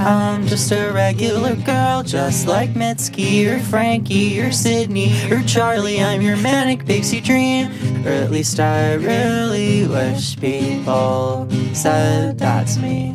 I'm just a regular girl, just like Mitski or Frankie or Sidney or Charli. I'm your manic pixie dream, or at least I really wish people said that's me.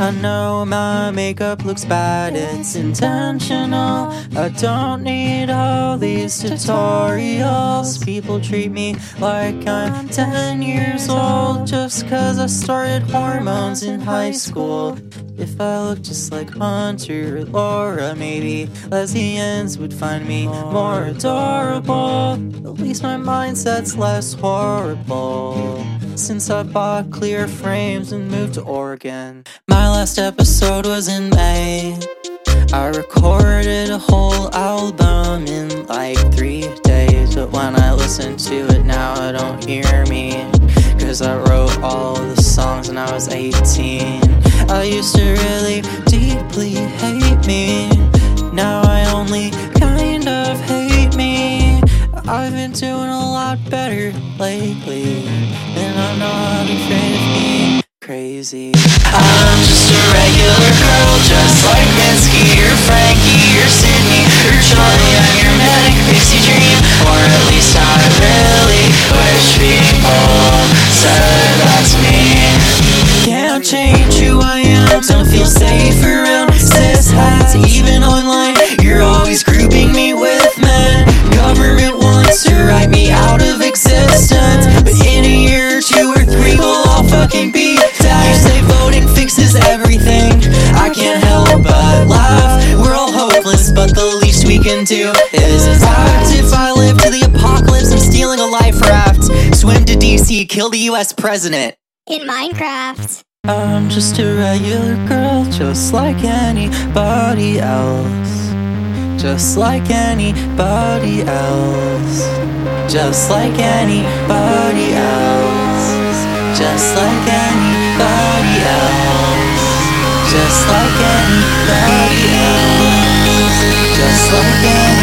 I know my makeup looks bad, it's intentional. I don't need all these tutorials. People treat me like I'm 10 years old just cause I started hormones in high school. If I looked just like Hunter or Laura, maybe lesbians would find me more adorable. At least my mindset's less horrible. Since I bought clear frames and moved to Oregon. My last episode was in May. I recorded a whole album in like three days, but when I listen to it now, I don't hear me. Cause I wrote all the songs when I was 18. I used to really deeply hate me. Now I only kind of hate me. I've been doing a lot better lately, and I'm not afraid of being crazy. I'm just a regular girl, just like Mitski or Frankie or Sidney or Charli. I'm your manic pixie dream, or at least I really wish people said that's me. Can't change who I am, don't feel safe around cishets, even online. You're always grouping me with men. Government wants to write me out of existence, but in a year or two or three, we'll all fucking be dead. You say voting fixes everything. I can't help but laugh. We're all hopeless, but the least we can do is act. If I live to the apocalypse, I'm stealing a life raft. Swim to DC, kill the US president. In Minecraft. I'm just a regular girl, just like anybody else. Just like anybody else. Just like anybody else. Just like anybody else. Just like anybody else. Just like anybody